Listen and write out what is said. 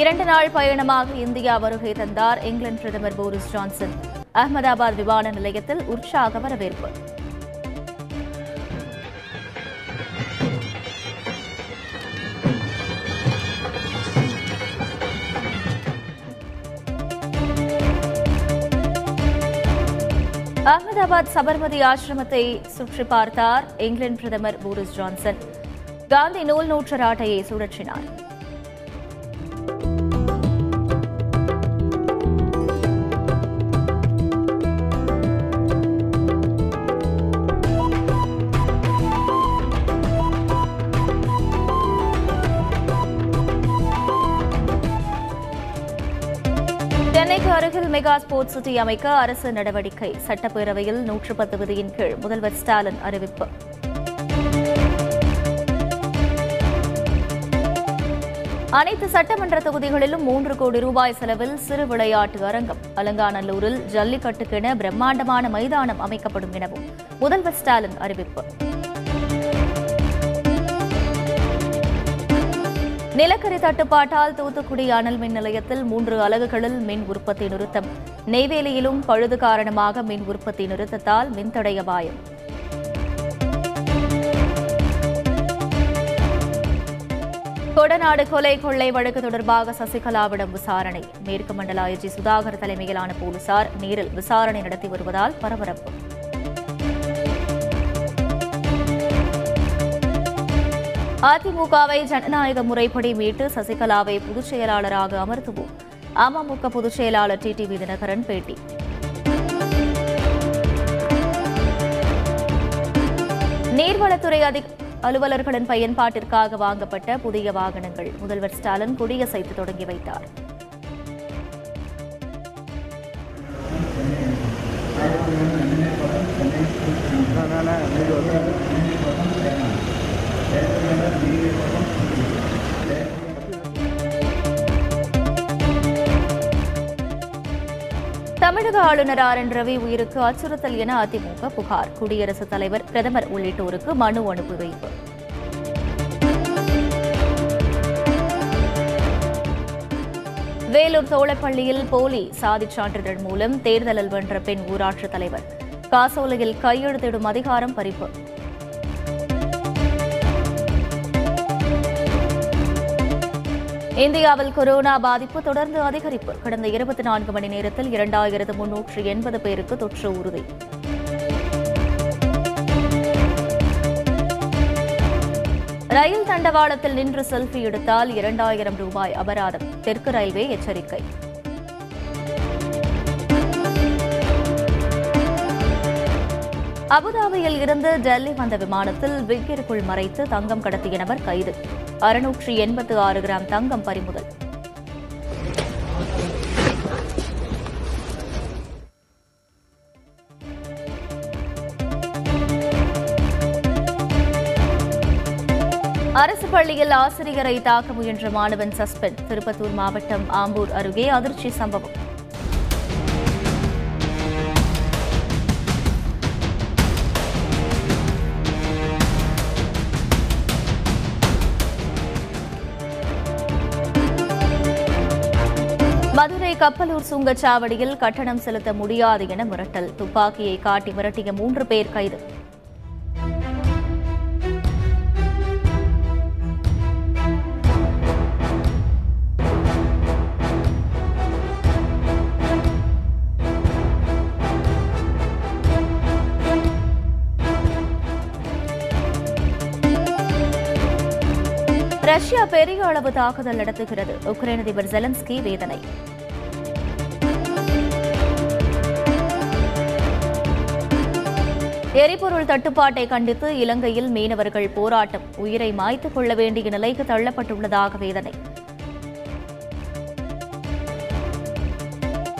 இரண்டு நாள் பயணமாக இந்தியா வருகை தந்தார் இங்கிலாந்து பிரதமர் போரிஸ் ஜான்சன். அகமதாபாத் விமான நிலையத்தில் உற்சாக வரவேற்பு. அகமதாபாத் சபர்மதி ஆசிரமத்தை சுற்றி பார்த்தார் இங்கிலாந்து பிரதமர் போரிஸ் ஜான்சன். காந்தி நூல் நூற்றராட்டையை சுழற்றினார். சென்னைக்கு அருகில் மெகா ஸ்போர்ட்ஸ் சிட்டி அமைக்க அரசு நடவடிக்கை. சட்டப்பேரவையில் நூற்று பத்து விதியின் கீழ் முதல்வர் ஸ்டாலின் அறிவிப்பு. அனைத்து சட்டமன்ற தொகுதிகளிலும் மூன்று கோடி ரூபாய் செலவில் சிறு விளையாட்டு அரங்கம். அலங்காநல்லூரில் ஜல்லிக்கட்டுக்கென பிரம்மாண்டமான மைதானம் அமைக்கப்படும் எனவும் முதல்வர் ஸ்டாலின் அறிவிப்பு. நிலக்கரி தட்டுப்பாட்டால் தூத்துக்குடி அனல் மின் நிலையத்தில் மூன்று அலகுகளில் மின் உற்பத்தி நிறுத்தம். நெய்வேலியிலும் பழுது காரணமாக மின் உற்பத்தி நிறுத்தத்தால் மின்தடை அபாயம். கொடநாடு கொலை கொள்ளை வழக்கு தொடர்பாக சசிகலாவிடம் விசாரணை. மேற்கு மண்டல ஐஜி சுதாகர் தலைமையிலான போலீசார் நேரில் விசாரணை நடத்தி வருவதால் பரபரப்பு. அதிமுகவை ஜனநாயக முறைப்படி மீட்டு சசிகலாவை பொதுச் செயலாளராக அமர்த்துவோம் அமமுக பொதுச் செயலாளர் டிடிவி தினகரன் பேட்டி நீர்வளத்துறை அதிக அலுவலர்களின் பயன்பாட்டிற்காக வாங்கப்பட்ட புதிய வாகனங்கள் முதல்வர் ஸ்டாலின் கொடியசைத்து தொடங்கி வைத்தார் தமிழக ஆளுநர் ஆர் என் ரவி உயிருக்கு அச்சுறுத்தல் என அதிமுக புகார். குடியரசுத் தலைவர் பிரதமர் உள்ளிட்டோருக்கு மனு அனுப்பி வைப்பு. வேலூர் தோளப்பள்ளியில் போலி சாதிச் சான்றிதழ் மூலம் தேர்தலில் வென்ற பெண் ஊராட்சித் தலைவர். காசோலையில் கையெழுத்திடும் அதிகாரம் பறிப்பு. இந்தியாவில் கொரோனா பாதிப்பு தொடர்ந்து அதிகரிப்பு. கடந்த இருபத்தி நான்கு மணி நேரத்தில் இரண்டாயிரத்து முன்னூற்று எண்பது பேருக்கு தொற்று உறுதி. ரயில் தண்டவாளத்தில் நின்று செல்ஃபி எடுத்தால் இரண்டாயிரம் ரூபாய் அபராதம். தெற்கு ரயில்வே எச்சரிக்கை. அபுதாபியில் இருந்து டெல்லி வந்த விமானத்தில் விக்கிற்குள் மறைத்து தங்கம் கடத்திய நபர் கைது. அறுநூற்று எண்பத்து ஆறு கிராம் தங்கம் பறிமுதல். அரசு பள்ளியில் ஆசிரியரை தாக்க முயன்ற மாணவன் சஸ்பெண்ட். திருப்பத்தூர் மாவட்டம் ஆம்பூர் அருகே அதிர்ச்சி சம்பவம். கப்பலூர் சுங்கச்சாவடியில் கட்டணம் செலுத்த முடியாது என மிரட்டல். துப்பாக்கியை காட்டி மிரட்டிய மூன்று பேர் கைது. ரஷ்யா பெரிய அளவு தாக்குதல் நடத்துகிறது. உக்ரைன் அதிபர் ஜெலன்ஸ்கி வேதனை. எரிபொருள் தட்டுப்பாட்டை கண்டித்து இலங்கையில் மீனவர்கள் போராட்டம். உயிரை மாய்த்துக் கொள்ள வேண்டிய நிலைக்கு தள்ளப்பட்டுள்ளதாக வேதனை.